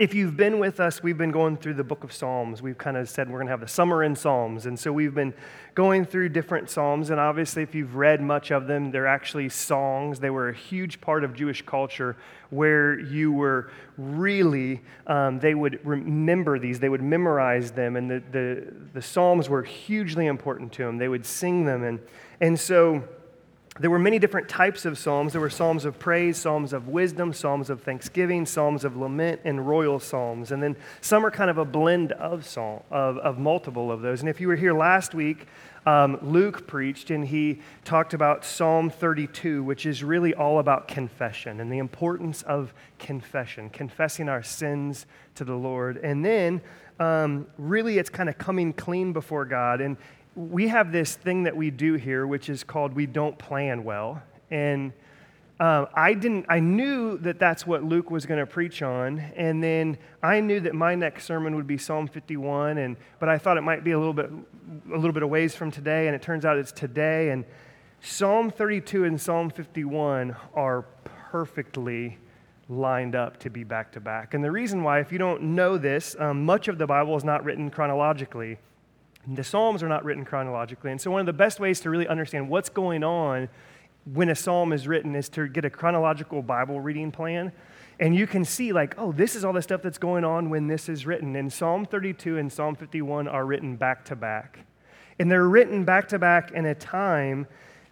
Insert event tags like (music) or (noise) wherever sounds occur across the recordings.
if you've been with us, we've been going through the book of Psalms. We've kind of said we're going to have the summer in Psalms. And so we've been going through different Psalms. And obviously, if you've read much of them, they're actually songs. They were a huge part of Jewish culture where you were really, um, they would remember these, they would memorize them. And the, the, the Psalms were hugely important to them. They would sing them. And, and so, there were many different types of psalms. There were psalms of praise, psalms of wisdom, psalms of thanksgiving, psalms of lament, and royal psalms. And then some are kind of a blend of, psalm, of, of multiple of those. And if you were here last week, um, Luke preached and he talked about Psalm 32, which is really all about confession and the importance of confession, confessing our sins to the Lord. And then um, really it's kind of coming clean before God. And, we have this thing that we do here, which is called we don't plan well. And uh, I didn't. I knew that that's what Luke was going to preach on, and then I knew that my next sermon would be Psalm 51. And but I thought it might be a little bit, a little bit of ways from today, and it turns out it's today. And Psalm 32 and Psalm 51 are perfectly lined up to be back to back. And the reason why, if you don't know this, um, much of the Bible is not written chronologically. The Psalms are not written chronologically. And so, one of the best ways to really understand what's going on when a psalm is written is to get a chronological Bible reading plan. And you can see, like, oh, this is all the stuff that's going on when this is written. And Psalm 32 and Psalm 51 are written back to back. And they're written back to back in a time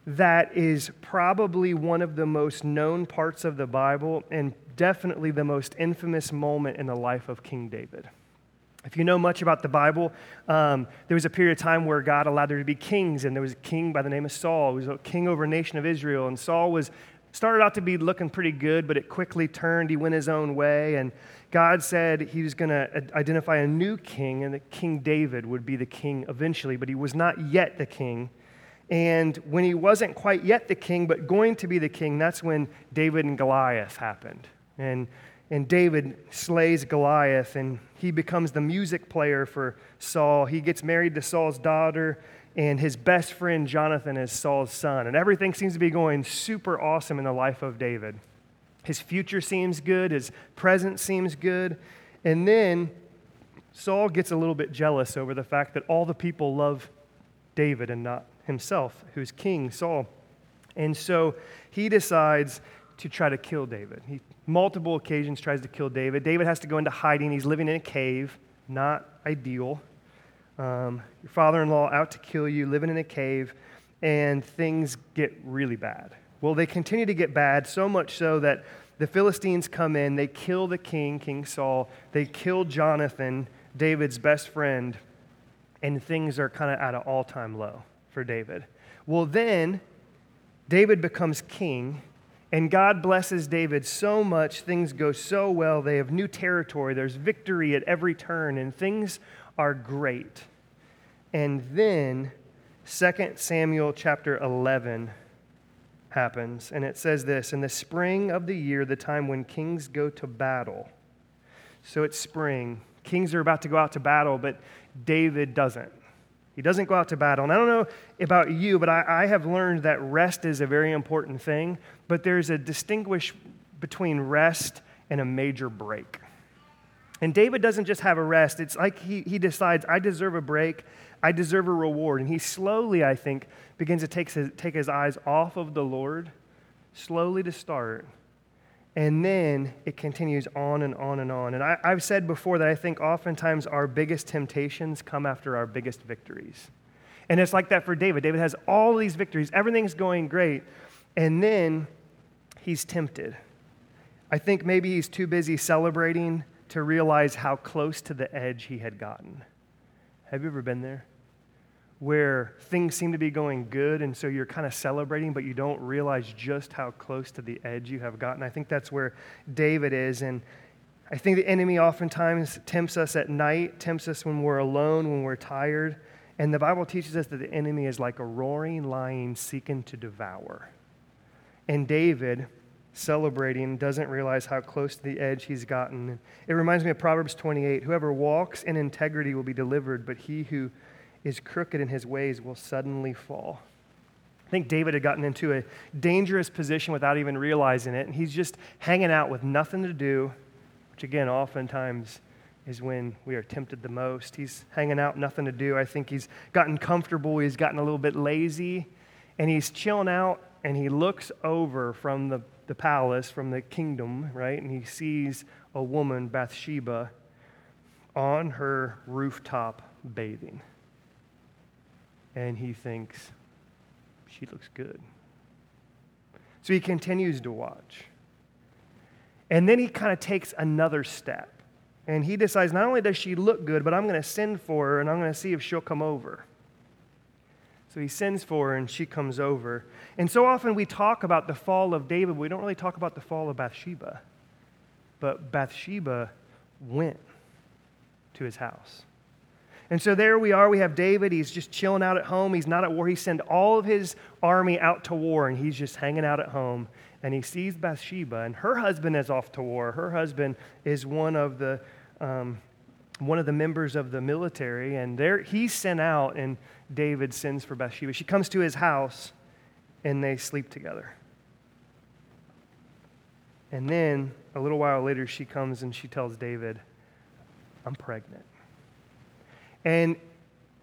that is probably one of the most known parts of the Bible and definitely the most infamous moment in the life of King David. If you know much about the Bible, um, there was a period of time where God allowed there to be kings, and there was a king by the name of Saul. He was a king over a nation of Israel, and Saul was started out to be looking pretty good, but it quickly turned. He went his own way, and God said he was going to identify a new king, and that King David would be the king eventually, but he was not yet the king. And when he wasn't quite yet the king, but going to be the king, that's when David and Goliath happened. And and David slays Goliath and he becomes the music player for Saul. He gets married to Saul's daughter, and his best friend Jonathan is Saul's son. And everything seems to be going super awesome in the life of David. His future seems good, his present seems good. And then Saul gets a little bit jealous over the fact that all the people love David and not himself, who's king, Saul. And so he decides to try to kill David. He multiple occasions tries to kill David. David has to go into hiding. He's living in a cave, not ideal. Um, your father in law out to kill you, living in a cave, and things get really bad. Well, they continue to get bad, so much so that the Philistines come in, they kill the king, King Saul, they kill Jonathan, David's best friend, and things are kind of at an all time low for David. Well, then David becomes king and God blesses David so much, things go so well. They have new territory, there's victory at every turn, and things are great. And then 2 Samuel chapter 11 happens, and it says this In the spring of the year, the time when kings go to battle. So it's spring. Kings are about to go out to battle, but David doesn't. He doesn't go out to battle. And I don't know about you, but I, I, have learned that rest is a very important thing, but there's a distinguish between rest and a major break. And David doesn't just have a rest, it's like he, he decides, I deserve a break, I deserve a reward. And he slowly, I think, begins to take his, take his eyes off of the Lord, slowly to start, and then it continues on and on and on. And I, have said before that I think oftentimes our biggest temptations come after our biggest victories. And it's like that for David. David has all these victories, everything's going great, and then he's tempted. I think maybe he's too busy celebrating to realize how close to the edge he had gotten. Have you ever been there? Where things seem to be going good, and so you're kind of celebrating, but you don't realize just how close to the edge you have gotten. I think that's where David is. And I think the enemy oftentimes tempts us at night, tempts us when we're alone, when we're tired. And the Bible teaches us that the enemy is like a roaring lion seeking to devour. And David, celebrating, doesn't realize how close to the edge he's gotten. It reminds me of Proverbs 28 Whoever walks in integrity will be delivered, but he who is crooked in his ways will suddenly fall. I think David had gotten into a dangerous position without even realizing it, and he's just hanging out with nothing to do, which again, oftentimes is when we are tempted the most. He's hanging out, nothing to do. I think he's gotten comfortable, he's gotten a little bit lazy, and he's chilling out, and he looks over from the, the palace, from the kingdom, right? And he sees a woman, Bathsheba, on her rooftop bathing. And he thinks, she looks good. So he continues to watch. And then he kind of takes another step. And he decides not only does she look good, but I'm going to send for her and I'm going to see if she'll come over. So he sends for her and she comes over. And so often we talk about the fall of David, but we don't really talk about the fall of Bathsheba. But Bathsheba went to his house. And so there we are. We have David. He's just chilling out at home. He's not at war. He sent all of his army out to war, and he's just hanging out at home. And he sees Bathsheba, and her husband is off to war. Her husband is one of the um, one of the members of the military, and there he's sent out, and David sends for Bathsheba. She comes to his house, and they sleep together. And then a little while later, she comes and she tells David, I'm pregnant. And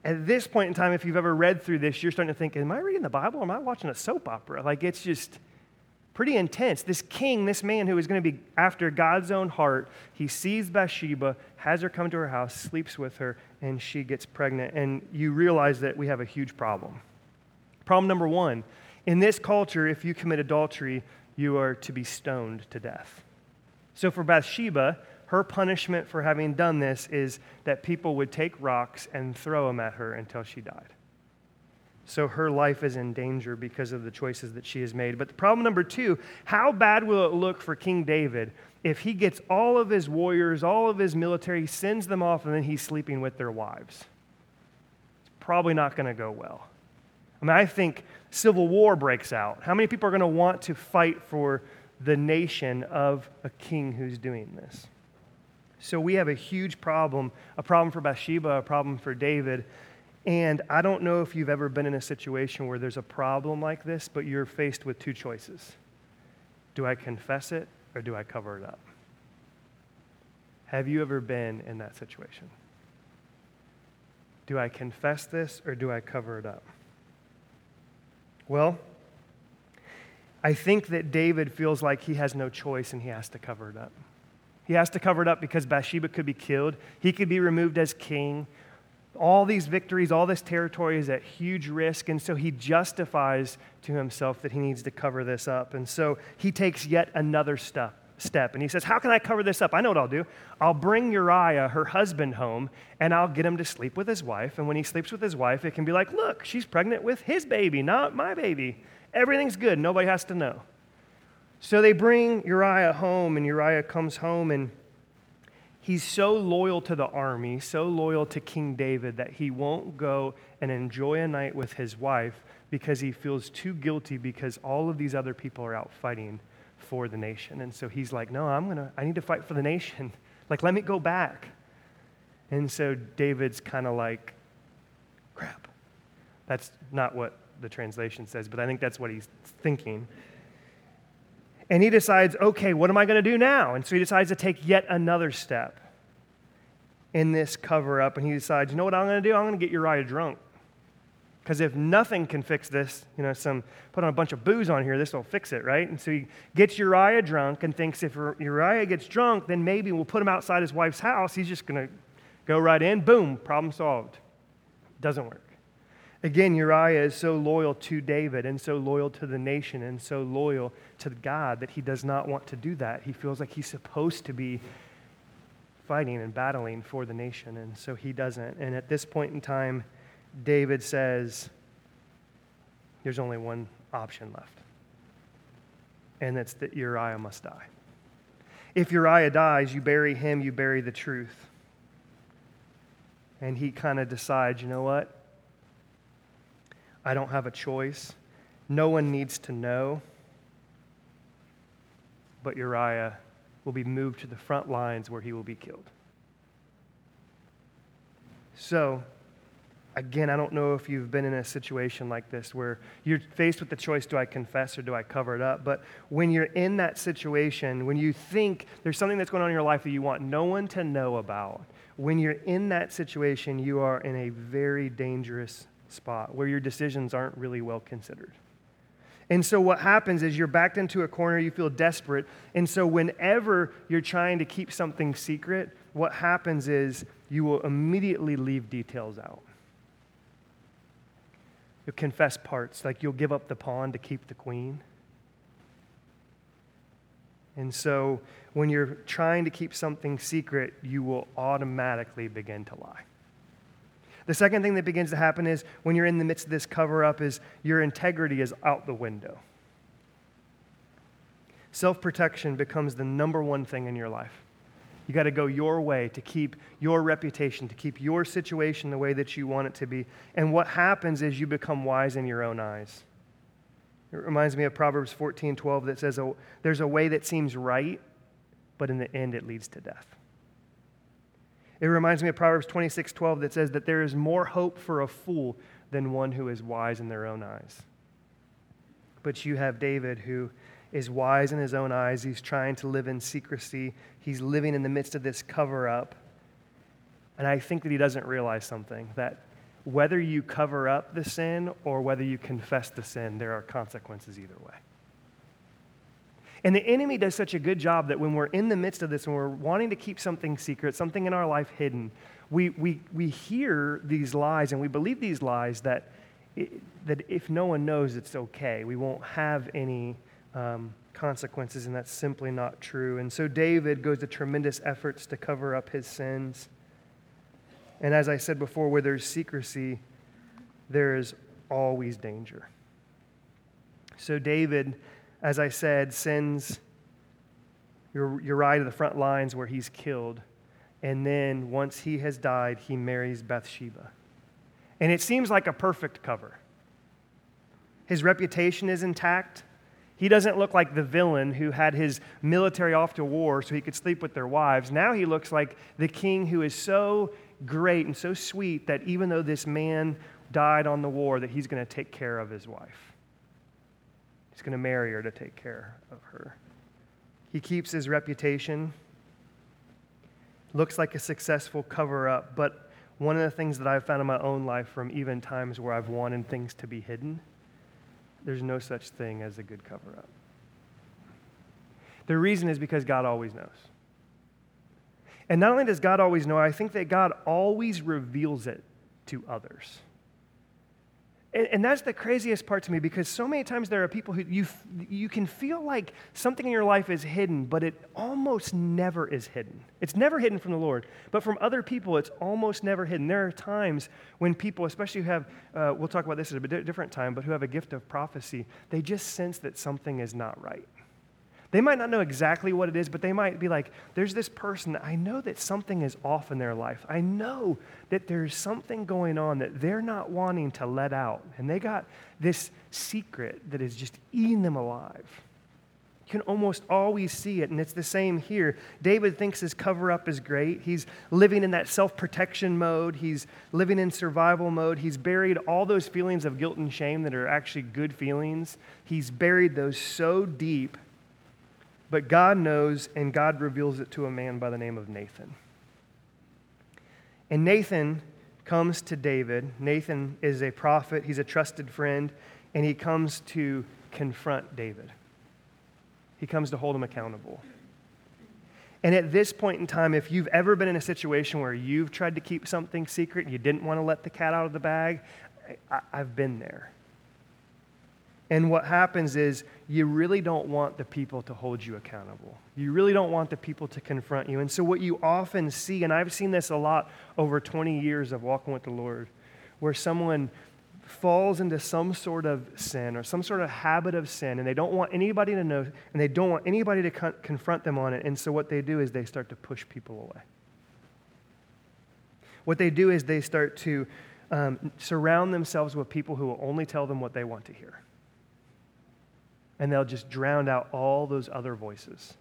at this point in time, if you've ever read through this, you're starting to think, Am I reading the Bible or am I watching a soap opera? Like, it's just pretty intense. This king, this man who is going to be after God's own heart, he sees Bathsheba, has her come to her house, sleeps with her, and she gets pregnant. And you realize that we have a huge problem. Problem number one in this culture, if you commit adultery, you are to be stoned to death. So for Bathsheba, her punishment for having done this is that people would take rocks and throw them at her until she died. So her life is in danger because of the choices that she has made. But problem number two how bad will it look for King David if he gets all of his warriors, all of his military, sends them off, and then he's sleeping with their wives? It's probably not going to go well. I mean, I think civil war breaks out. How many people are going to want to fight for the nation of a king who's doing this? So we have a huge problem a problem for Bathsheba, a problem for David. And I don't know if you've ever been in a situation where there's a problem like this, but you're faced with two choices Do I confess it or do I cover it up? Have you ever been in that situation? Do I confess this or do I cover it up? Well, I think that David feels like he has no choice and he has to cover it up. He has to cover it up because Bathsheba could be killed. He could be removed as king. All these victories, all this territory is at huge risk. And so he justifies to himself that he needs to cover this up. And so he takes yet another step. Step and he says, How can I cover this up? I know what I'll do. I'll bring Uriah, her husband, home, and I'll get him to sleep with his wife. And when he sleeps with his wife, it can be like, Look, she's pregnant with his baby, not my baby. Everything's good. Nobody has to know. So they bring Uriah home, and Uriah comes home, and he's so loyal to the army, so loyal to King David, that he won't go and enjoy a night with his wife because he feels too guilty because all of these other people are out fighting for the nation. And so he's like, No, I'm going to, I need to fight for the nation. (laughs) Like, let me go back. And so David's kind of like, crap. That's not what the translation says, but I think that's what he's thinking. And he decides, okay, what am I going to do now? And so he decides to take yet another step in this cover up. And he decides, you know what I'm going to do? I'm going to get Uriah drunk. Because if nothing can fix this, you know, some put on a bunch of booze on here, this will fix it, right? And so he gets Uriah drunk and thinks if Uriah gets drunk, then maybe we'll put him outside his wife's house. He's just going to go right in, boom, problem solved. Doesn't work. Again, Uriah is so loyal to David and so loyal to the nation and so loyal to God that he does not want to do that. He feels like he's supposed to be fighting and battling for the nation, and so he doesn't. And at this point in time, David says, There's only one option left, and that's that Uriah must die. If Uriah dies, you bury him, you bury the truth. And he kind of decides, you know what? I don't have a choice. No one needs to know. But Uriah will be moved to the front lines where he will be killed. So, again, I don't know if you've been in a situation like this where you're faced with the choice do I confess or do I cover it up? But when you're in that situation, when you think there's something that's going on in your life that you want no one to know about, when you're in that situation, you are in a very dangerous spot where your decisions aren't really well considered. And so, what happens is you're backed into a corner, you feel desperate. And so, whenever you're trying to keep something secret, what happens is you will immediately leave details out. You'll confess parts, like you'll give up the pawn to keep the queen. And so, when you're trying to keep something secret, you will automatically begin to lie. The second thing that begins to happen is when you're in the midst of this cover up is your integrity is out the window. Self-protection becomes the number one thing in your life. You got to go your way to keep your reputation, to keep your situation the way that you want it to be. And what happens is you become wise in your own eyes. It reminds me of Proverbs 14 12 that says, oh, There's a way that seems right, but in the end it leads to death. It reminds me of Proverbs 26 12 that says that there is more hope for a fool than one who is wise in their own eyes. But you have David who is wise in his own eyes. He's trying to live in secrecy. He's living in the midst of this cover up. And I think that he doesn't realize something that whether you cover up the sin or whether you confess the sin, there are consequences either way. And the enemy does such a good job that when we're in the midst of this and we're wanting to keep something secret, something in our life hidden, we, we, we hear these lies and we believe these lies that, that if no one knows, it's okay. We won't have any um, consequences, and that's simply not true. And so David goes to tremendous efforts to cover up his sins. And as I said before, where there's secrecy, there is always danger. So David, as I said, sends Uriah to the front lines where he's killed. And then once he has died, he marries Bathsheba. And it seems like a perfect cover. His reputation is intact. He doesn't look like the villain who had his military off to war so he could sleep with their wives. Now he looks like the king who is so great and so sweet that even though this man died on the war, that he's going to take care of his wife. He's going to marry her to take care of her. He keeps his reputation. Looks like a successful cover up, but one of the things that I've found in my own life from even times where I've wanted things to be hidden there's no such thing as a good cover up. The reason is because God always knows. And not only does God always know, I think that God always reveals it to others. And, and, that's the craziest part to me because so many times there are people who you, you can feel like something in your life is hidden, but it almost never is hidden. It's never hidden from the Lord. But from other people, it's almost never hidden. There are times when people, especially who have, uh, we'll talk about this at a different time, but who have a gift of prophecy, they just sense that something is not right. They might not know exactly what it is, but they might be like, there's this person, I know that something is off in their life. I know that there's something going on that they're not wanting to let out. And they got this secret that is just eating them alive. You can almost always see it, and it's the same here. David thinks his cover up is great. He's living in that self protection mode, he's living in survival mode. He's buried all those feelings of guilt and shame that are actually good feelings. He's buried those so deep but God knows, and God reveals it to a man by the name of Nathan. And Nathan comes to David. Nathan is a prophet, he's a trusted friend, and he comes to confront David. He comes to hold him accountable. And at this point in time, if you've ever been in a situation where you've tried to keep something secret and you didn't want to let the cat out of the bag, I, have been there. And what happens is you really don't want the people to hold you accountable. You really don't want the people to confront you. And so, what you often see, and I've seen this a lot over 20 years of walking with the Lord, where someone falls into some sort of sin or some sort of habit of sin, and they don't want anybody to know, and they don't want anybody to con- confront them on it. And so, what they do is they start to push people away. What they do is they start to um, surround themselves with people who will only tell them what they want to hear and they'll just drown out all those other voices.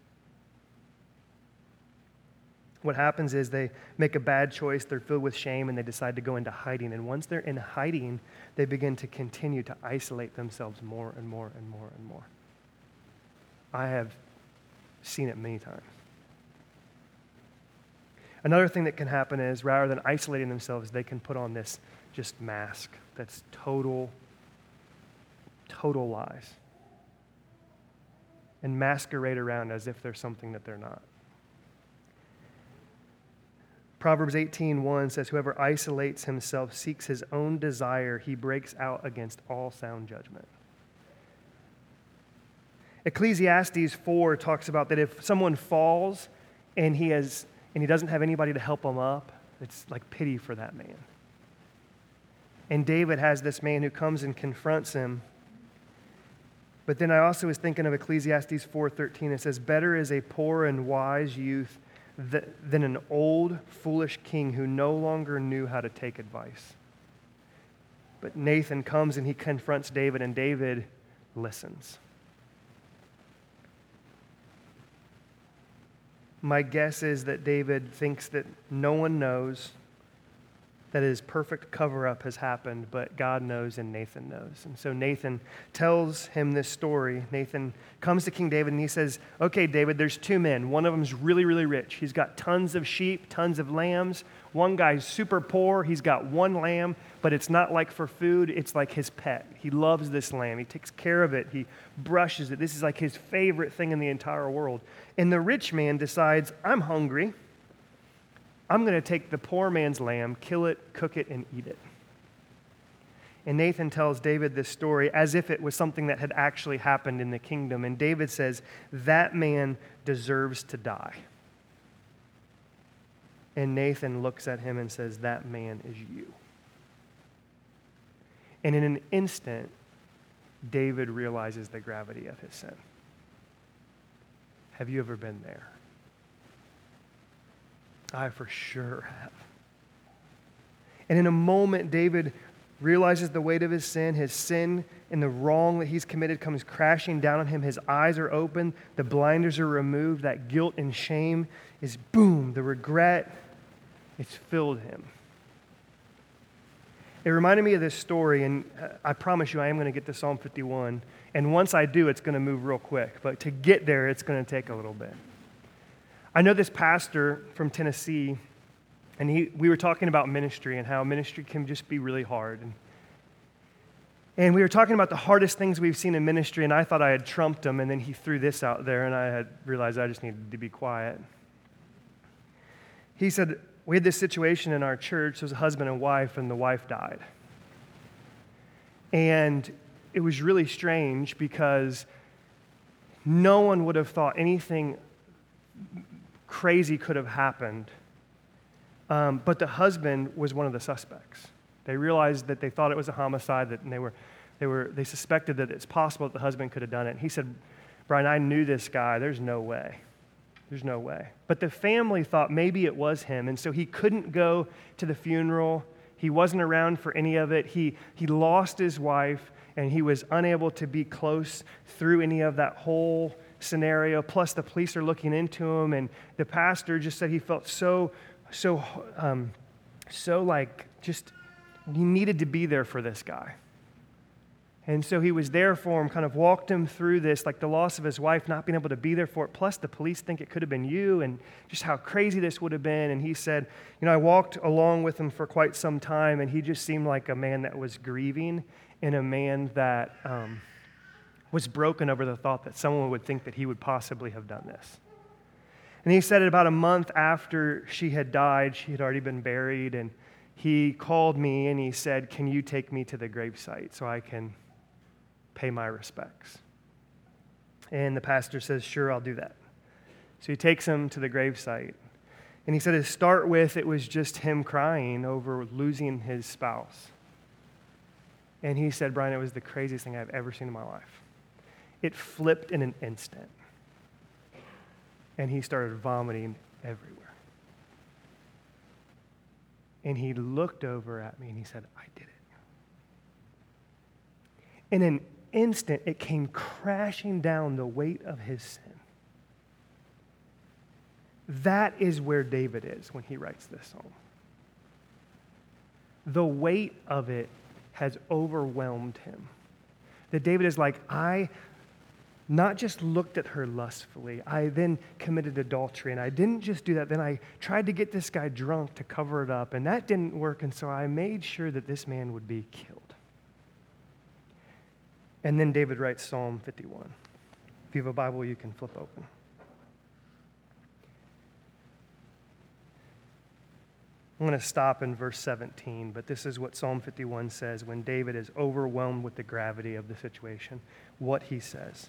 what happens is they make a bad choice, they're filled with shame, and they decide to go into hiding. And once they're in hiding, they begin to continue to isolate themselves more and more and more and more. I have seen it many times. Another thing that can happen is rather than isolating themselves, they can put on this just mask that's total, total lies and masquerade around as if they're something that they're not. Proverbs 18:1 says whoever isolates himself seeks his own desire, he breaks out against all sound judgment. Ecclesiastes 4 talks about that if someone falls and he has and he doesn't have anybody to help him up, it's like pity for that man. And David has this man who comes and confronts him. But then I also was thinking of Ecclesiastes 4:13. It says, "Better is a poor and wise youth than an old, foolish king who no longer knew how to take advice. But Nathan comes and he confronts David, and David listens. My guess is that David thinks that no one knows that his perfect cover up has happened, but God knows and Nathan knows. And so Nathan tells him this story. Nathan comes to King David and he says, Okay, David, there's two men. One of them's really, really rich. He's got tons of sheep, tons of lambs. One guy's super poor. He's got one lamb, but it's not like for food, it's like his pet. He loves this lamb. He takes care of it, he brushes it. This is like his favorite thing in the entire world. And the rich man decides, I'm hungry. I'm going to take the poor man's lamb, kill it, cook it, and eat it. And Nathan tells David this story as if it was something that had actually happened in the kingdom. And David says, That man deserves to die. And Nathan looks at him and says, That man is you. And in an instant, David realizes the gravity of his sin. Have you ever been there? I for sure have. And in a moment, David realizes the weight of his sin. His sin and the wrong that he's committed comes crashing down on him. His eyes are open, the blinders are removed. That guilt and shame is boom, the regret, it's filled him. It reminded me of this story, and uh, I promise you I am going to get to Psalm 51. And once I do, it's going to move real quick. But to get there, it's going to take a little bit. I know this pastor from Tennessee, and he, we were talking about ministry and how ministry can just be really hard. And, and we were talking about the hardest things we've seen in ministry, and I thought I had trumped him, and then he threw this out there, and I had realized I just needed to be quiet. He said, We had this situation in our church. There was a husband and wife, and the wife died. And it was really strange because no one would have thought anything crazy could have happened. Um, but the husband was one of the suspects. They realized that they thought it was a homicide, that, and they, were, they, were, they suspected that it's possible that the husband could have done it. And he said, Brian, I knew this guy. There's no way. There's no way. But the family thought maybe it was him, and so he couldn't go to the funeral. He wasn't around for any of it. He, he lost his wife, and he was unable to be close through any of that whole scenario. Plus, the police are looking into him, and the pastor just said he felt so, so, um, so like just he needed to be there for this guy. And so he was there for him, kind of walked him through this, like the loss of his wife, not being able to be there for it. Plus, the police think it could have been you, and just how crazy this would have been. And he said, You know, I walked along with him for quite some time, and he just seemed like a man that was grieving and a man that. Um, was broken over the thought that someone would think that he would possibly have done this. And he said about a month after she had died, she had already been buried, and he called me and he said, Can you take me to the gravesite so I can pay my respects? And the pastor says, Sure, I'll do that. So he takes him to the gravesite. And he said, to start with, it was just him crying over losing his spouse. And he said, Brian, it was the craziest thing I've ever seen in my life it flipped in an instant. And he started vomiting everywhere. And he looked over at me and he said, I did it. In an instant, it came crashing down the weight of his sin. That is where David is when he writes this song. The weight of it has overwhelmed him. That David is like, I not just looked at her lustfully, I then committed adultery. And I didn't just do that, then I tried to get this guy drunk to cover it up, and that didn't work. And so I made sure that this man would be killed. And then David writes Psalm 51. If you have a Bible, you can flip open. I'm going to stop in verse 17, but this is what Psalm 51 says when David is overwhelmed with the gravity of the situation. What he says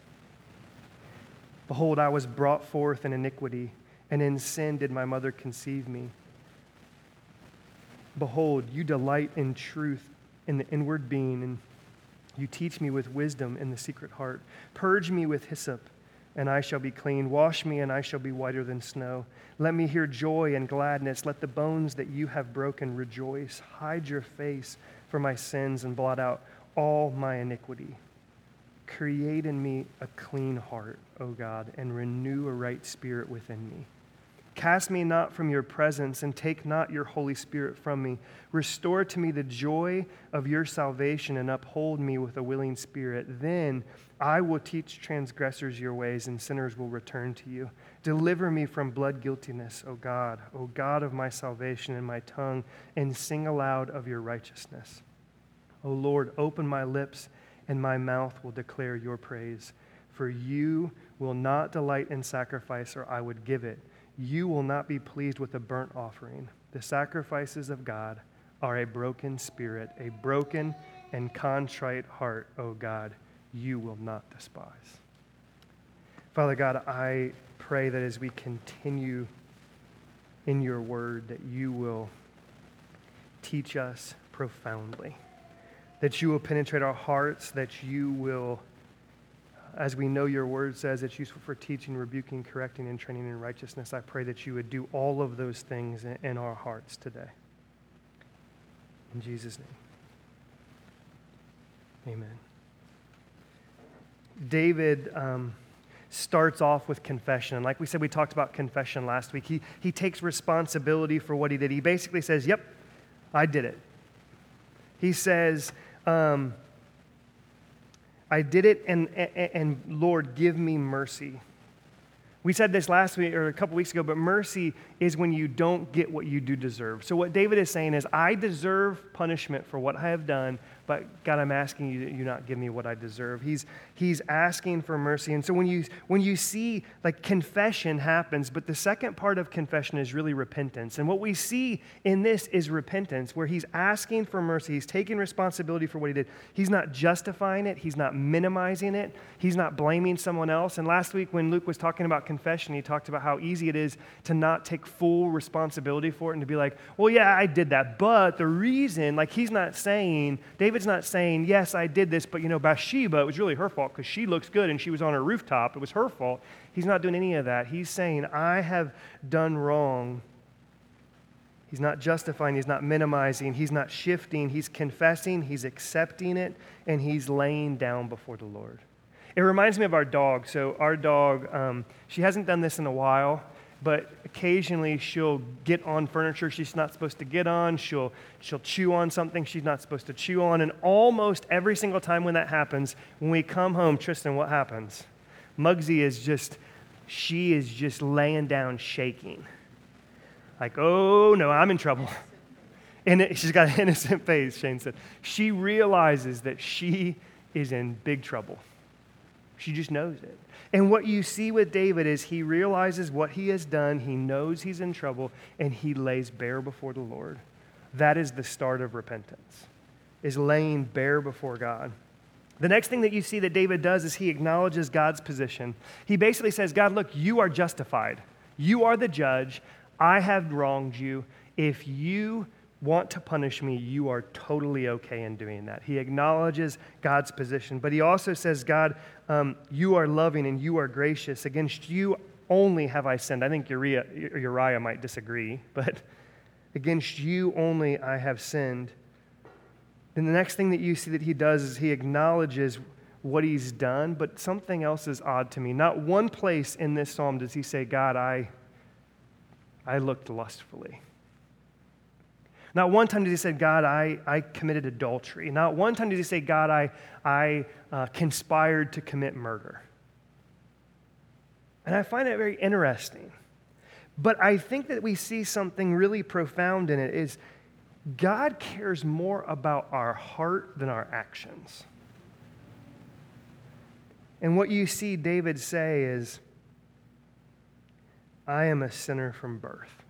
Behold, I was brought forth in iniquity, and in sin did my mother conceive me. Behold, you delight in truth in the inward being, and you teach me with wisdom in the secret heart. Purge me with hyssop and I shall be clean. Wash me, and I shall be whiter than snow. Let me hear joy and gladness. Let the bones that you have broken rejoice. Hide your face for my sins and blot out all my iniquity. Create in me a clean heart, O God, and renew a right spirit within me. Cast me not from your presence, and take not your Holy Spirit from me. Restore to me the joy of your salvation, and uphold me with a willing spirit. Then I will teach transgressors your ways, and sinners will return to you. Deliver me from blood guiltiness, O God, O God of my salvation, and my tongue, and sing aloud of your righteousness. O Lord, open my lips, and my mouth will declare your praise. For you will not delight in sacrifice, or I would give it you will not be pleased with a burnt offering. The sacrifices of God are a broken spirit, a broken and contrite heart, O God, you will not despise. Father God, I pray that as we continue in your word, that you will teach us profoundly, that you will penetrate our hearts, that you will as we know your word says it's useful for teaching, rebuking, correcting, and training in righteousness, I pray that you would do all of those things in our hearts today. In Jesus' name. Amen. David um, starts off with confession. And like we said, we talked about confession last week. He, he takes responsibility for what he did. He basically says, Yep, I did it. He says, um, I did it, and, and, and, Lord, give me mercy. We said this last week or a couple weeks ago, but mercy is when you don't get what you do deserve. So, what David is saying is, I deserve punishment for what I have done, but God, I'm asking you that you not give me what I deserve. He's, he's asking for mercy. And so when you, when you see like confession happens, but the second part of confession is really repentance. And what we see in this is repentance, where he's asking for mercy. He's taking responsibility for what he did. He's not justifying it, he's not minimizing it, he's not blaming someone else. And last week when Luke was talking about confession, he talked about how easy it is to not take full responsibility for it and to be like, well, yeah, I did that. But the reason, like he's not saying, David David's not saying, Yes, I did this, but you know, Bathsheba, it was really her fault because she looks good and she was on her rooftop. It was her fault. He's not doing any of that. He's saying, I have done wrong. He's not justifying, he's not minimizing, he's not shifting, he's confessing, he's accepting it, and he's laying down before the Lord. It reminds me of our dog. So, our dog, um, she hasn't done this in a while but occasionally she'll get on furniture she's not supposed to get on. She'll, she'll chew on something she's not supposed to chew on. And almost every single time when that happens, when we come home, Tristan, what happens? Mugsy is just, she is just laying down shaking. Like, oh no, I'm in trouble. And she's got an innocent face, Shane said. She realizes that she is in big trouble. She just knows it. And what you see with David is he realizes what he has done, he knows he's in trouble, and he lays bare before the Lord. That is the start of repentance, is laying bare before God. The next thing that you see that David does is he acknowledges God's position. He basically says, God, look, you are justified. You are the judge. I have wronged you. If you want to punish me, you are totally okay in doing that. He acknowledges God's position, but he also says, God, um, you are loving and you are gracious. Against you only have I sinned. I think Uriah, Uriah might disagree, but (laughs) against you only I have sinned. Then the next thing that you see that he does is he acknowledges what he's done, but something else is odd to me. Not one place in this psalm does he say, God, I, I looked lustfully. Not one time did he say, God, I, I committed adultery. Not one time did he say, God, I, I uh, conspired to commit murder. And I find it very interesting. But I think that we see something really profound in it is God cares more about our heart than our actions. And what you see David say is, I am a sinner from birth.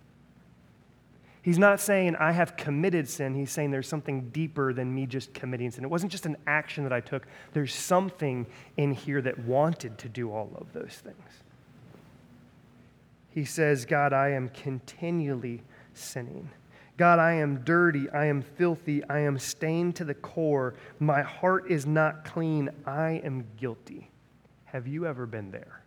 He's not saying I have committed sin. He's saying there's something deeper than me just committing sin. It wasn't just an action that I took, there's something in here that wanted to do all of those things. He says, God, I am continually sinning. God, I am dirty. I am filthy. I am stained to the core. My heart is not clean. I am guilty. Have you ever been there?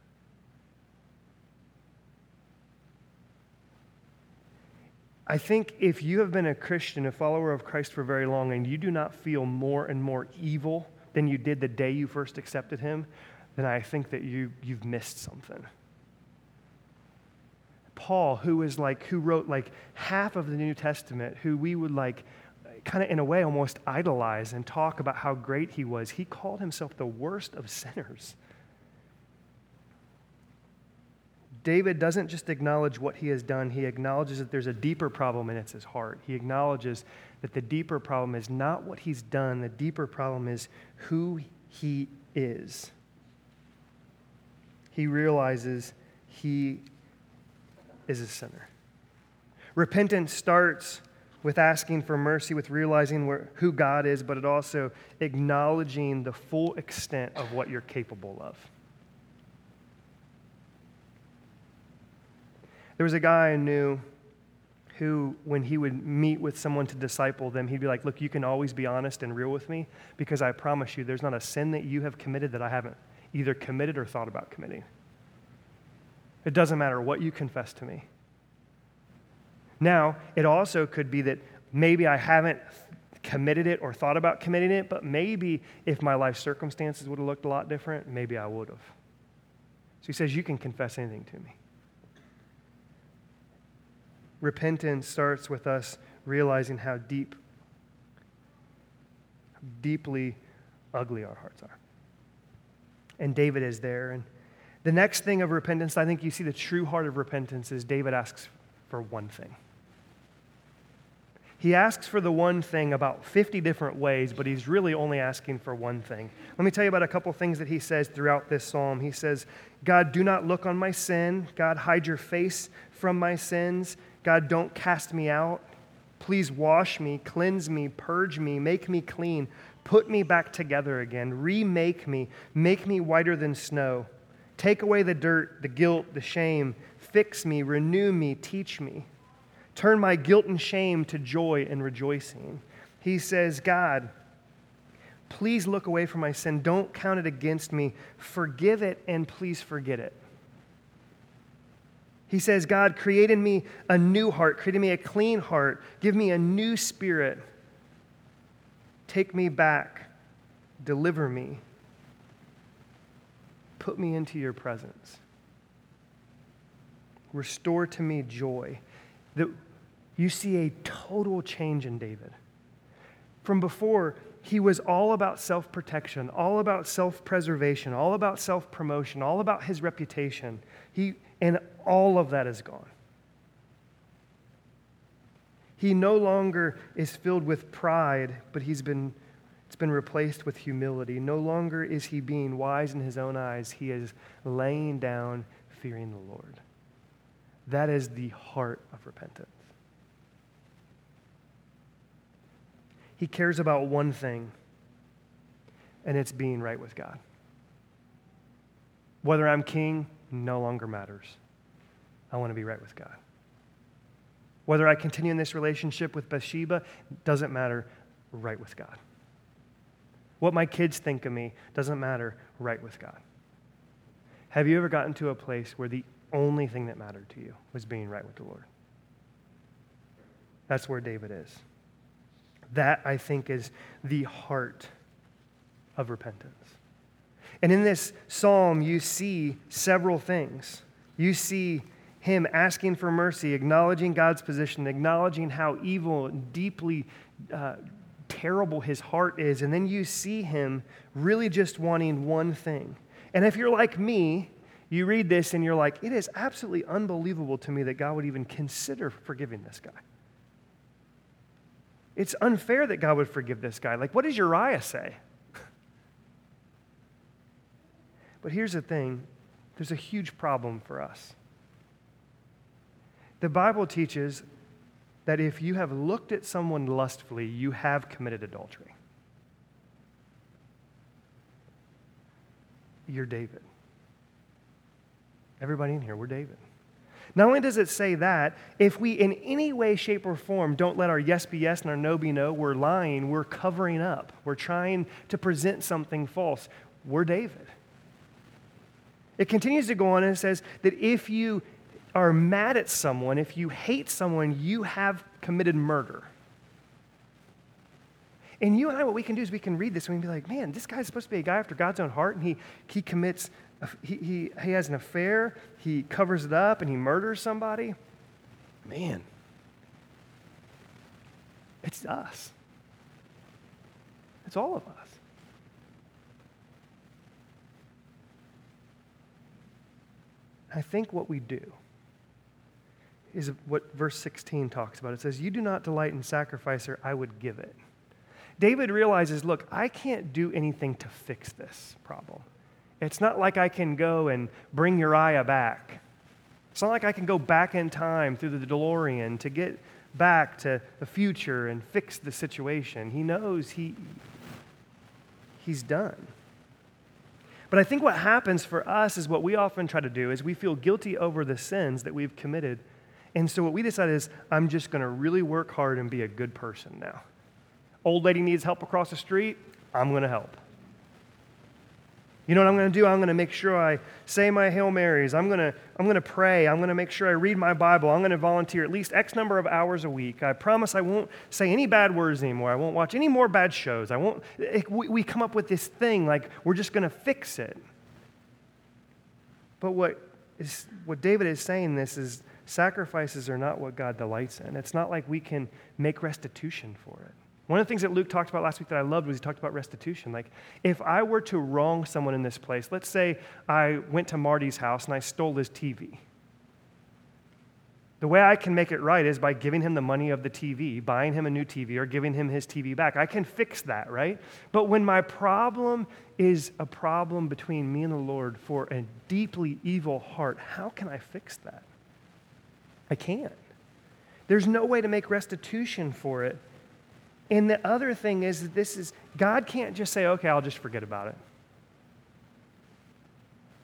I think if you have been a Christian, a follower of Christ for very long, and you do not feel more and more evil than you did the day you first accepted Him, then I think that you, you've missed something. Paul, who is like, who wrote like half of the New Testament, who we would like kind of in a way almost idolize and talk about how great he was, he called himself the worst of sinners. David doesn't just acknowledge what he has done, he acknowledges that there's a deeper problem and it's his heart. He acknowledges that the deeper problem is not what he's done, the deeper problem is who he is. He realizes he is a sinner. Repentance starts with asking for mercy, with realizing where, who God is, but it also acknowledging the full extent of what you're capable of. There was a guy I knew who, when he would meet with someone to disciple them, he'd be like, Look, you can always be honest and real with me because I promise you there's not a sin that you have committed that I haven't either committed or thought about committing. It doesn't matter what you confess to me. Now, it also could be that maybe I haven't committed it or thought about committing it, but maybe if my life circumstances would have looked a lot different, maybe I would have. So he says, You can confess anything to me. Repentance starts with us realizing how deep, deeply ugly our hearts are. And David is there. And the next thing of repentance, I think you see the true heart of repentance is David asks for one thing. He asks for the one thing about 50 different ways, but he's really only asking for one thing. Let me tell you about a couple things that he says throughout this psalm. He says, God, do not look on my sin. God, hide your face from my sins. God, don't cast me out. Please wash me, cleanse me, purge me, make me clean, put me back together again, remake me, make me whiter than snow. Take away the dirt, the guilt, the shame, fix me, renew me, teach me. Turn my guilt and shame to joy and rejoicing. He says, God, please look away from my sin. Don't count it against me. Forgive it and please forget it. He says, God, create in me a new heart, create in me a clean heart, give me a new spirit. Take me back, deliver me, put me into your presence. Restore to me joy. That you see a total change in David. From before, he was all about self protection, all about self preservation, all about self promotion, all about his reputation. He, and all of that is gone. He no longer is filled with pride, but he's been, it's been replaced with humility. No longer is he being wise in his own eyes, he is laying down fearing the Lord. That is the heart of repentance. He cares about one thing, and it's being right with God. Whether I'm king no longer matters. I want to be right with God. Whether I continue in this relationship with Bathsheba doesn't matter, right with God. What my kids think of me doesn't matter, right with God. Have you ever gotten to a place where the only thing that mattered to you was being right with the Lord? That's where David is. That, I think, is the heart of repentance. And in this psalm, you see several things. You see him asking for mercy, acknowledging God's position, acknowledging how evil and deeply uh, terrible his heart is. And then you see him really just wanting one thing. And if you're like me, you read this and you're like, it is absolutely unbelievable to me that God would even consider forgiving this guy. It's unfair that God would forgive this guy. Like, what does Uriah say? (laughs) but here's the thing there's a huge problem for us. The Bible teaches that if you have looked at someone lustfully, you have committed adultery. You're David. Everybody in here, we're David. Not only does it say that, if we in any way, shape, or form don't let our yes be yes and our no be no, we're lying, we're covering up, we're trying to present something false. We're David. It continues to go on and it says that if you are mad at someone, if you hate someone, you have committed murder. And you and I, what we can do is we can read this and we can be like, man, this guy's supposed to be a guy after God's own heart, and he, he commits, he, he, he has an affair, he covers it up, and he murders somebody. Man, it's us. It's all of us. I think what we do is what verse 16 talks about. It says, You do not delight in sacrifice, or I would give it. David realizes, look, I can't do anything to fix this problem. It's not like I can go and bring Uriah back. It's not like I can go back in time through the DeLorean to get back to the future and fix the situation. He knows he, he's done. But I think what happens for us is what we often try to do is we feel guilty over the sins that we've committed and so what we decide is, I'm just going to really work hard and be a good person now. Old lady needs help across the street, I'm going to help. You know what I'm going to do? I'm going to make sure I say my Hail Marys. I'm going to, I'm going to pray. I'm going to make sure I read my Bible. I'm going to volunteer at least X number of hours a week. I promise I won't say any bad words anymore. I won't watch any more bad shows. I won't. It, we, we come up with this thing like we're just going to fix it. But what, is, what David is saying this is sacrifices are not what God delights in. It's not like we can make restitution for it. One of the things that Luke talked about last week that I loved was he talked about restitution. Like, if I were to wrong someone in this place, let's say I went to Marty's house and I stole his TV. The way I can make it right is by giving him the money of the TV, buying him a new TV, or giving him his TV back. I can fix that, right? But when my problem is a problem between me and the Lord for a deeply evil heart, how can I fix that? I can't. There's no way to make restitution for it. And the other thing is that this is, God can't just say, okay, I'll just forget about it.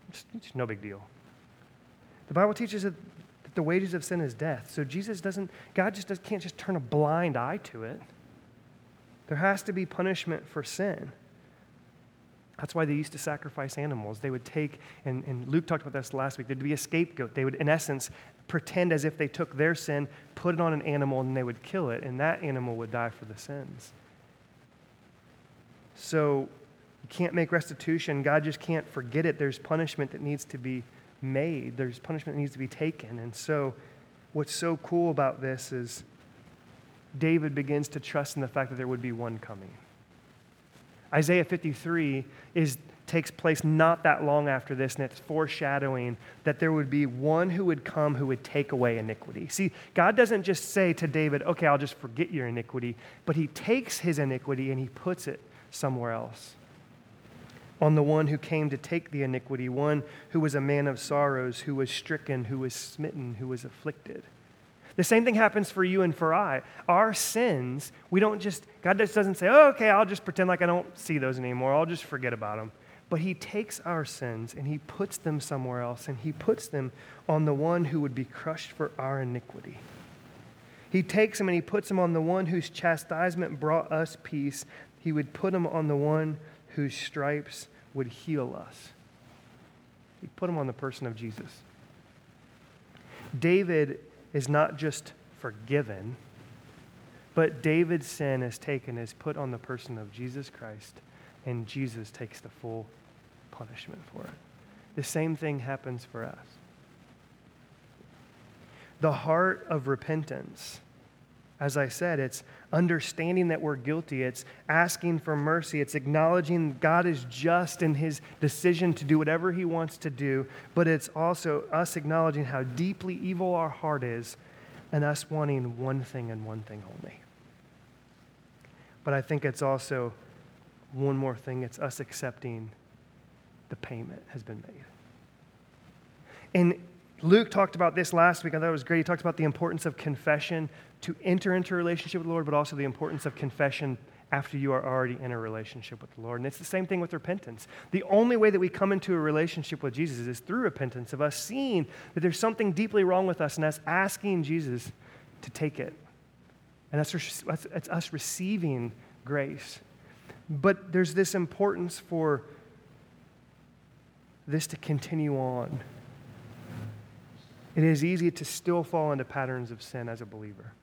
It's, it's no big deal. The Bible teaches that the wages of sin is death. So Jesus doesn't, God just does, can't just turn a blind eye to it. There has to be punishment for sin. That's why they used to sacrifice animals. They would take, and, and Luke talked about this last week, there'd be a scapegoat. They would, in essence, pretend as if they took their sin, put it on an animal, and they would kill it, and that animal would die for the sins. So you can't make restitution. God just can't forget it. There's punishment that needs to be made, there's punishment that needs to be taken. And so, what's so cool about this is David begins to trust in the fact that there would be one coming. Isaiah 53 is, takes place not that long after this, and it's foreshadowing that there would be one who would come who would take away iniquity. See, God doesn't just say to David, okay, I'll just forget your iniquity, but he takes his iniquity and he puts it somewhere else. On the one who came to take the iniquity, one who was a man of sorrows, who was stricken, who was smitten, who was afflicted. The same thing happens for you and for I. Our sins, we don't just, God just doesn't say, oh, okay, I'll just pretend like I don't see those anymore. I'll just forget about them. But He takes our sins and He puts them somewhere else, and He puts them on the one who would be crushed for our iniquity. He takes them and he puts them on the one whose chastisement brought us peace. He would put them on the one whose stripes would heal us. He put them on the person of Jesus. David is not just forgiven, but David's sin is taken, is put on the person of Jesus Christ, and Jesus takes the full punishment for it. The same thing happens for us. The heart of repentance, as I said, it's understanding that we're guilty. It's asking for mercy. It's acknowledging God is just in his decision to do whatever he wants to do. But it's also us acknowledging how deeply evil our heart is and us wanting one thing and one thing only. But I think it's also one more thing it's us accepting the payment has been made. And Luke talked about this last week. I thought it was great. He talked about the importance of confession to enter into a relationship with the Lord, but also the importance of confession after you are already in a relationship with the Lord. And it's the same thing with repentance. The only way that we come into a relationship with Jesus is through repentance, of us seeing that there's something deeply wrong with us and us asking Jesus to take it. And that's, that's us receiving grace. But there's this importance for this to continue on. It is easy to still fall into patterns of sin as a believer.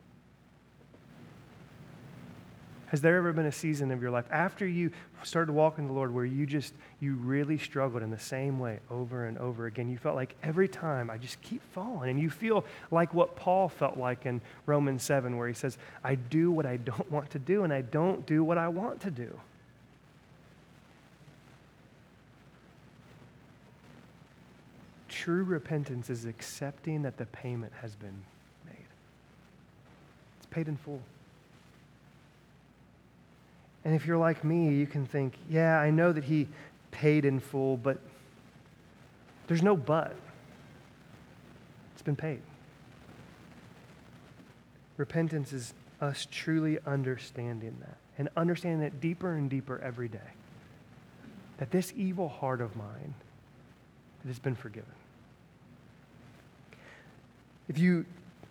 Has there ever been a season of your life after you started walking the Lord where you just, you really struggled in the same way over and over again? You felt like every time I just keep falling. And you feel like what Paul felt like in Romans 7, where he says, I do what I don't want to do and I don't do what I want to do. True repentance is accepting that the payment has been made. It's paid in full. And if you're like me, you can think, yeah, I know that he paid in full, but there's no but. It's been paid. Repentance is us truly understanding that and understanding that deeper and deeper every day. That this evil heart of mine that has been forgiven. If you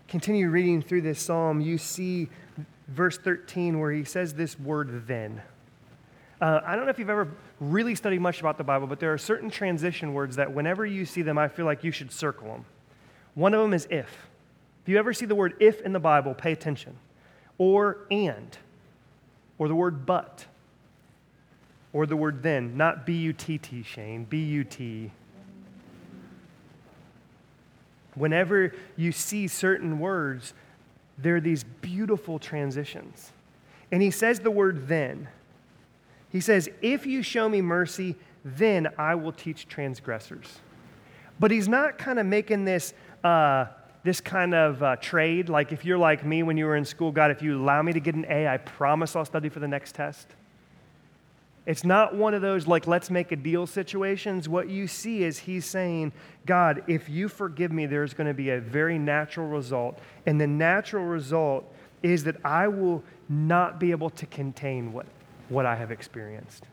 continue reading through this psalm, you see verse 13 where he says this word then. Uh, I don't know if you've ever really studied much about the Bible, but there are certain transition words that whenever you see them, I feel like you should circle them. One of them is if. If you ever see the word if in the Bible, pay attention. Or and. Or the word but. Or the word then. Not B U T T, Shane. B U T Whenever you see certain words, there are these beautiful transitions. And he says the word then. He says, If you show me mercy, then I will teach transgressors. But he's not kind of making this, uh, this kind of uh, trade. Like if you're like me when you were in school, God, if you allow me to get an A, I promise I'll study for the next test. It's not one of those like, let's make a deal situations. What you see is he's saying, God, if you forgive me, there's going to be a very natural result. And the natural result is that I will not be able to contain what, what I have experienced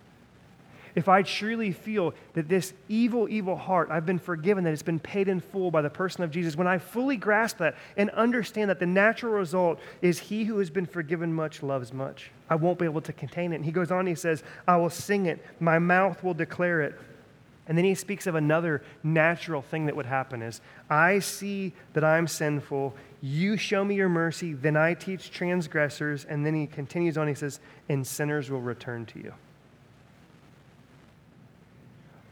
if I truly feel that this evil, evil heart, I've been forgiven, that it's been paid in full by the person of Jesus, when I fully grasp that and understand that the natural result is he who has been forgiven much loves much, I won't be able to contain it. And he goes on, he says, I will sing it, my mouth will declare it. And then he speaks of another natural thing that would happen is I see that I'm sinful. You show me your mercy. Then I teach transgressors. And then he continues on. He says, and sinners will return to you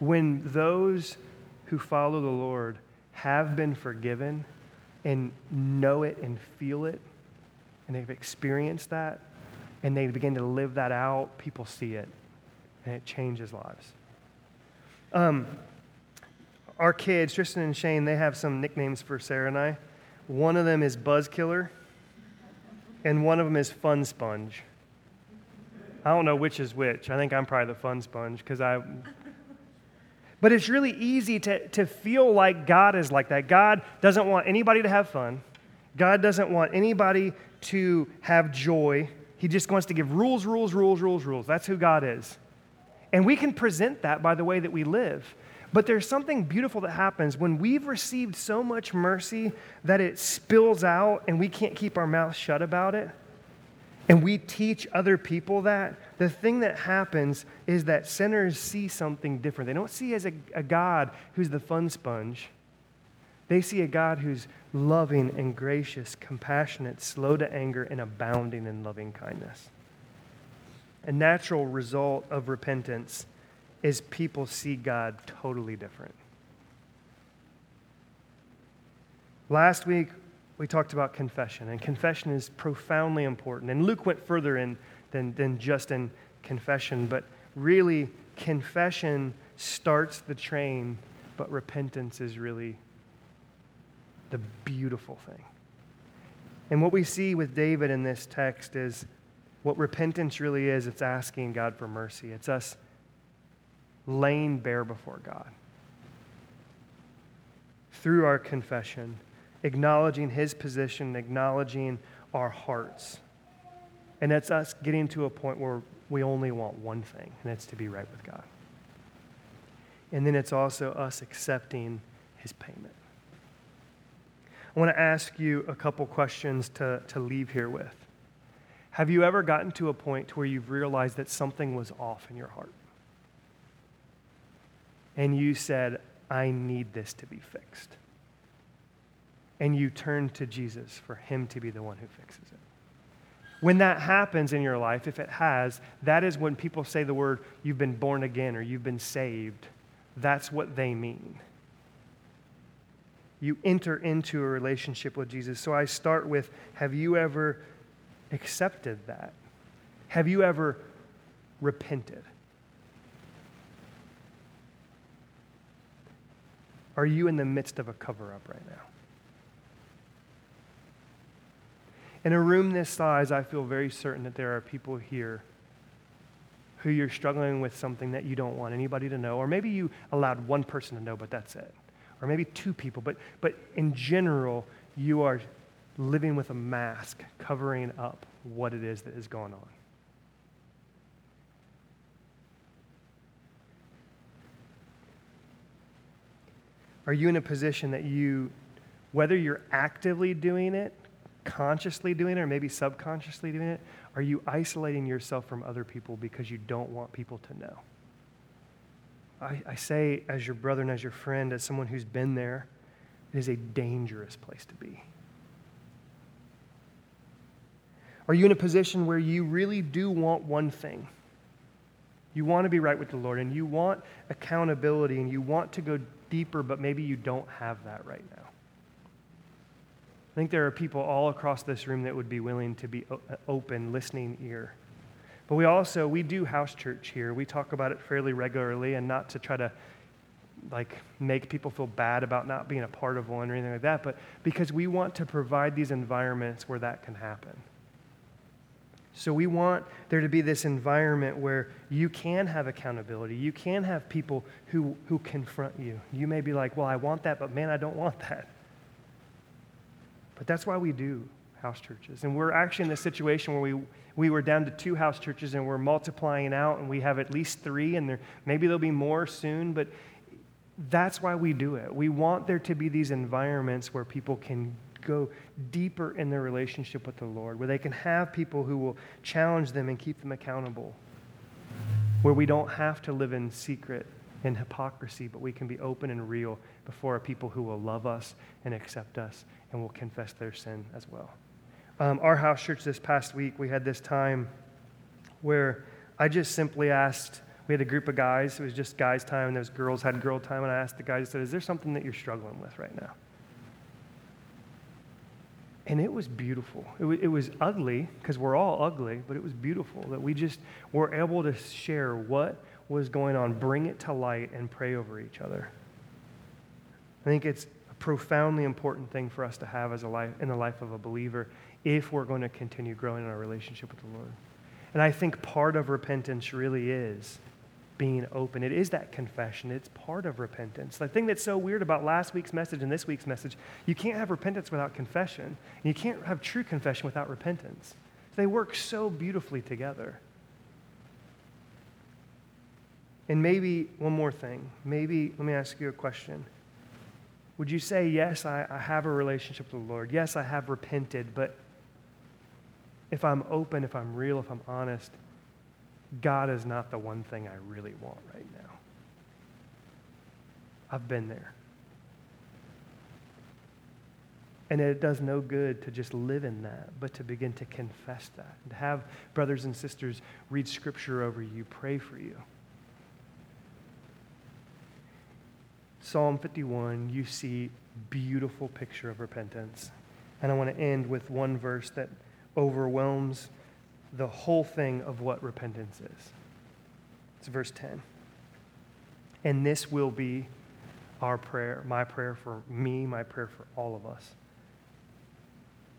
when those who follow the Lord have been forgiven and know it and feel it, and they've experienced that, and they begin to live that out, people see it, and it changes lives. Um, our kids, Tristan and Shane, they have some nicknames for Sarah and I. One of them is Buzz Killer, and one of them is Fun Sponge. I don't know which is which. I think I'm probably the fun sponge because I but it's really easy to, to feel like God is like that. God doesn't want anybody to have fun, God doesn't want anybody to have joy. He just wants to give rules, rules, rules, rules, rules. That's who God is. And we can present that by the way that we live. But there's something beautiful that happens when we've received so much mercy that it spills out and we can't keep our mouth shut about it. And we teach other people that. The thing that happens is that sinners see something different. They don't see as a, a God who's the fun sponge. They see a God who's loving and gracious, compassionate, slow to anger, and abounding in loving kindness. A natural result of repentance is people see God totally different. Last week, we talked about confession, and confession is profoundly important. And Luke went further in than, than just in confession, but really, confession starts the train, but repentance is really the beautiful thing. And what we see with David in this text is what repentance really is it's asking God for mercy, it's us laying bare before God through our confession, acknowledging His position, acknowledging our hearts. And it's us getting to a point where we only want one thing, and that's to be right with God. And then it's also us accepting His payment. I want to ask you a couple questions to, to leave here with. Have you ever gotten to a point to where you've realized that something was off in your heart? And you said, I need this to be fixed. And you turn to Jesus for him to be the one who fixes it. When that happens in your life, if it has, that is when people say the word, you've been born again or you've been saved. That's what they mean you enter into a relationship with Jesus. So I start with Have you ever accepted that? Have you ever repented? Are you in the midst of a cover up right now? In a room this size, I feel very certain that there are people here who you're struggling with something that you don't want anybody to know, or maybe you allowed one person to know, but that's it. Or maybe two people, but, but in general, you are living with a mask covering up what it is that is going on. Are you in a position that you, whether you're actively doing it, consciously doing it, or maybe subconsciously doing it, are you isolating yourself from other people because you don't want people to know? I, I say, as your brother and as your friend, as someone who's been there, it is a dangerous place to be. Are you in a position where you really do want one thing? You want to be right with the Lord and you want accountability and you want to go deeper, but maybe you don't have that right now. I think there are people all across this room that would be willing to be uh, open, listening ear. But we also, we do house church here. We talk about it fairly regularly and not to try to like make people feel bad about not being a part of one or anything like that, but because we want to provide these environments where that can happen. So we want there to be this environment where you can have accountability. You can have people who, who confront you. You may be like, well, I want that, but man, I don't want that. But that's why we do house churches. And we're actually in a situation where we, we were down to two house churches and we're multiplying out and we have at least three and there, maybe there'll be more soon, but that's why we do it. We want there to be these environments where people can go deeper in their relationship with the Lord, where they can have people who will challenge them and keep them accountable, where we don't have to live in secret and hypocrisy, but we can be open and real before a people who will love us and accept us and will confess their sin as well. Um, our house church this past week, we had this time where I just simply asked, we had a group of guys, it was just guys' time, and those girls had girl time, and I asked the guys, I said, Is there something that you're struggling with right now? And it was beautiful. It, w- it was ugly, because we're all ugly, but it was beautiful that we just were able to share what was going on, bring it to light, and pray over each other. I think it's a profoundly important thing for us to have as a life, in the life of a believer if we're going to continue growing in our relationship with the Lord. And I think part of repentance really is being open. It is that confession. It's part of repentance. The thing that's so weird about last week's message and this week's message, you can't have repentance without confession. And you can't have true confession without repentance. They work so beautifully together. And maybe one more thing. Maybe, let me ask you a question. Would you say, Yes, I, I have a relationship with the Lord? Yes, I have repented, but if I'm open, if I'm real, if I'm honest, God is not the one thing I really want right now. I've been there. And it does no good to just live in that, but to begin to confess that. And to have brothers and sisters read scripture over you, pray for you. Psalm 51, you see beautiful picture of repentance. And I want to end with one verse that overwhelms the whole thing of what repentance is. It's verse 10. And this will be our prayer, my prayer for me, my prayer for all of us.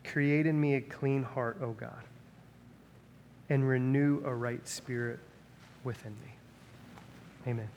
Create in me a clean heart, O God, and renew a right spirit within me. Amen.